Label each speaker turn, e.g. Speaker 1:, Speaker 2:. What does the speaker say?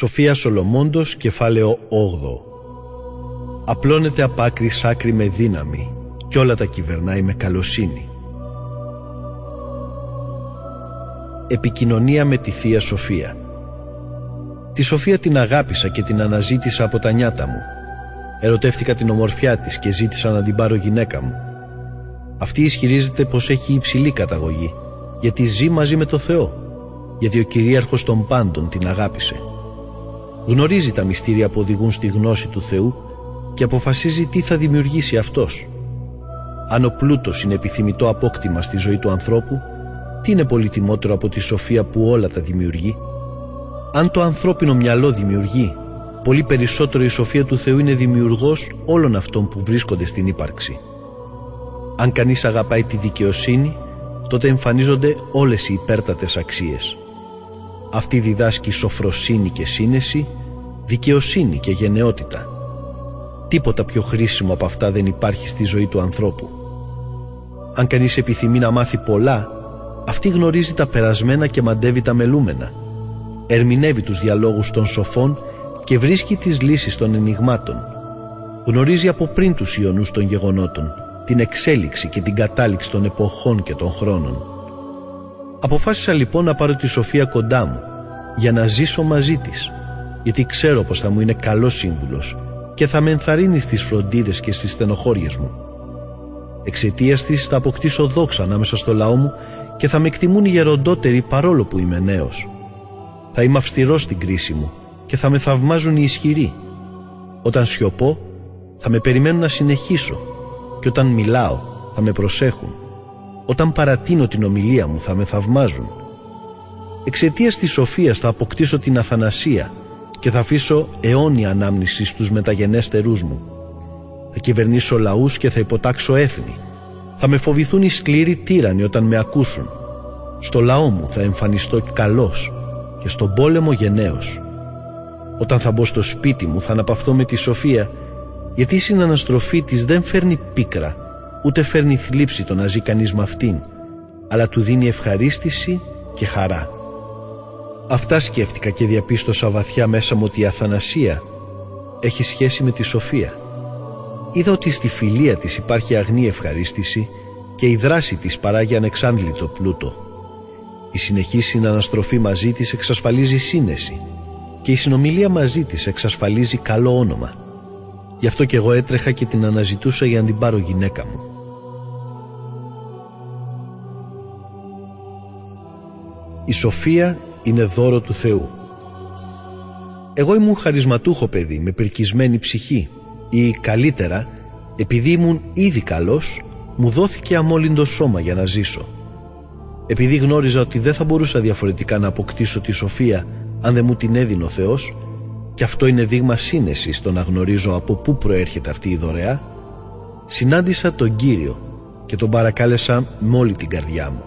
Speaker 1: Σοφία Σολομόντος, κεφάλαιο 8. Απλώνεται απ' άκρη σ' άκρη με δύναμη κι όλα τα κυβερνάει με καλοσύνη. Επικοινωνία με τη Θεία Σοφία Τη Σοφία την αγάπησα και την αναζήτησα από τα νιάτα μου. Ερωτεύτηκα την ομορφιά της και ζήτησα να την πάρω γυναίκα μου. Αυτή ισχυρίζεται πως έχει υψηλή καταγωγή, γιατί ζει μαζί με το Θεό, γιατί ο κυρίαρχος των πάντων την αγάπησε. Γνωρίζει τα μυστήρια που οδηγούν στη γνώση του Θεού και αποφασίζει τι θα δημιουργήσει Αυτός. Αν ο πλούτος είναι επιθυμητό απόκτημα στη ζωή του ανθρώπου, τι είναι πολύτιμότερο από τη σοφία που όλα τα δημιουργεί; Αν το ανθρώπινο μυαλό δημιουργεί, πολύ περισσότερο η σοφία του Θεού είναι δημιουργός όλων αυτών που βρίσκονται στην ύπαρξη. Αν κανείς αγαπάει τη δικαιοσύνη, τότε εμφανίζονται όλες οι υπέρτατες αξίες. Αυτή διδάσκει σοφροσύνη και σύνεση, δικαιοσύνη και γενναιότητα. Τίποτα πιο χρήσιμο από αυτά δεν υπάρχει στη ζωή του ανθρώπου. Αν κανείς επιθυμεί να μάθει πολλά, αυτή γνωρίζει τα περασμένα και μαντεύει τα μελούμενα. Ερμηνεύει τους διαλόγους των σοφών και βρίσκει τις λύσεις των ενηγμάτων. Γνωρίζει από πριν τους ιονούς των γεγονότων, την εξέλιξη και την κατάληξη των εποχών και των χρόνων. Αποφάσισα λοιπόν να πάρω τη Σοφία κοντά μου για να ζήσω μαζί της γιατί ξέρω πως θα μου είναι καλός σύμβουλος και θα με ενθαρρύνει στις φροντίδες και στις στενοχώριες μου. Εξαιτίας της θα αποκτήσω δόξα ανάμεσα στο λαό μου και θα με εκτιμούν οι γεροντότεροι παρόλο που είμαι νέος. Θα είμαι αυστηρός στην κρίση μου και θα με θαυμάζουν οι ισχυροί. Όταν σιωπώ θα με περιμένουν να συνεχίσω και όταν μιλάω θα με προσέχουν. Όταν παρατείνω την ομιλία μου θα με θαυμάζουν. Εξαιτίας της σοφίας θα αποκτήσω την αθανασία και θα αφήσω αιώνια ανάμνηση στους μεταγενέστερούς μου. Θα κυβερνήσω λαούς και θα υποτάξω έθνη. Θα με φοβηθούν οι σκληροί τύρανοι όταν με ακούσουν. Στο λαό μου θα εμφανιστώ καλός και στον πόλεμο γενναίος. Όταν θα μπω στο σπίτι μου θα αναπαυθώ με τη σοφία γιατί η συναναστροφή της δεν φέρνει πίκρα ούτε φέρνει θλίψη το να ζει κανείς με αυτήν αλλά του δίνει ευχαρίστηση και χαρά. Αυτά σκέφτηκα και διαπίστωσα βαθιά μέσα μου ότι η αθανασία έχει σχέση με τη σοφία. Είδα ότι στη φιλία της υπάρχει αγνή ευχαρίστηση και η δράση της παράγει ανεξάντλητο πλούτο. Η συνεχή συναναστροφή μαζί της εξασφαλίζει σύνεση και η συνομιλία μαζί της εξασφαλίζει καλό όνομα. Γι' αυτό και εγώ έτρεχα και την αναζητούσα για να την πάρω γυναίκα μου. Η σοφία είναι δώρο του Θεού. Εγώ ήμουν χαρισματούχο παιδί με περκισμένη ψυχή ή καλύτερα επειδή ήμουν ήδη καλός μου δόθηκε αμόλυντο σώμα για να ζήσω. Επειδή γνώριζα ότι δεν θα μπορούσα διαφορετικά να αποκτήσω τη σοφία αν δεν μου την έδινε ο Θεός και αυτό είναι δείγμα σύνεσης στο να γνωρίζω από πού προέρχεται αυτή η δωρεά συνάντησα τον Κύριο και τον παρακάλεσα με όλη την καρδιά μου.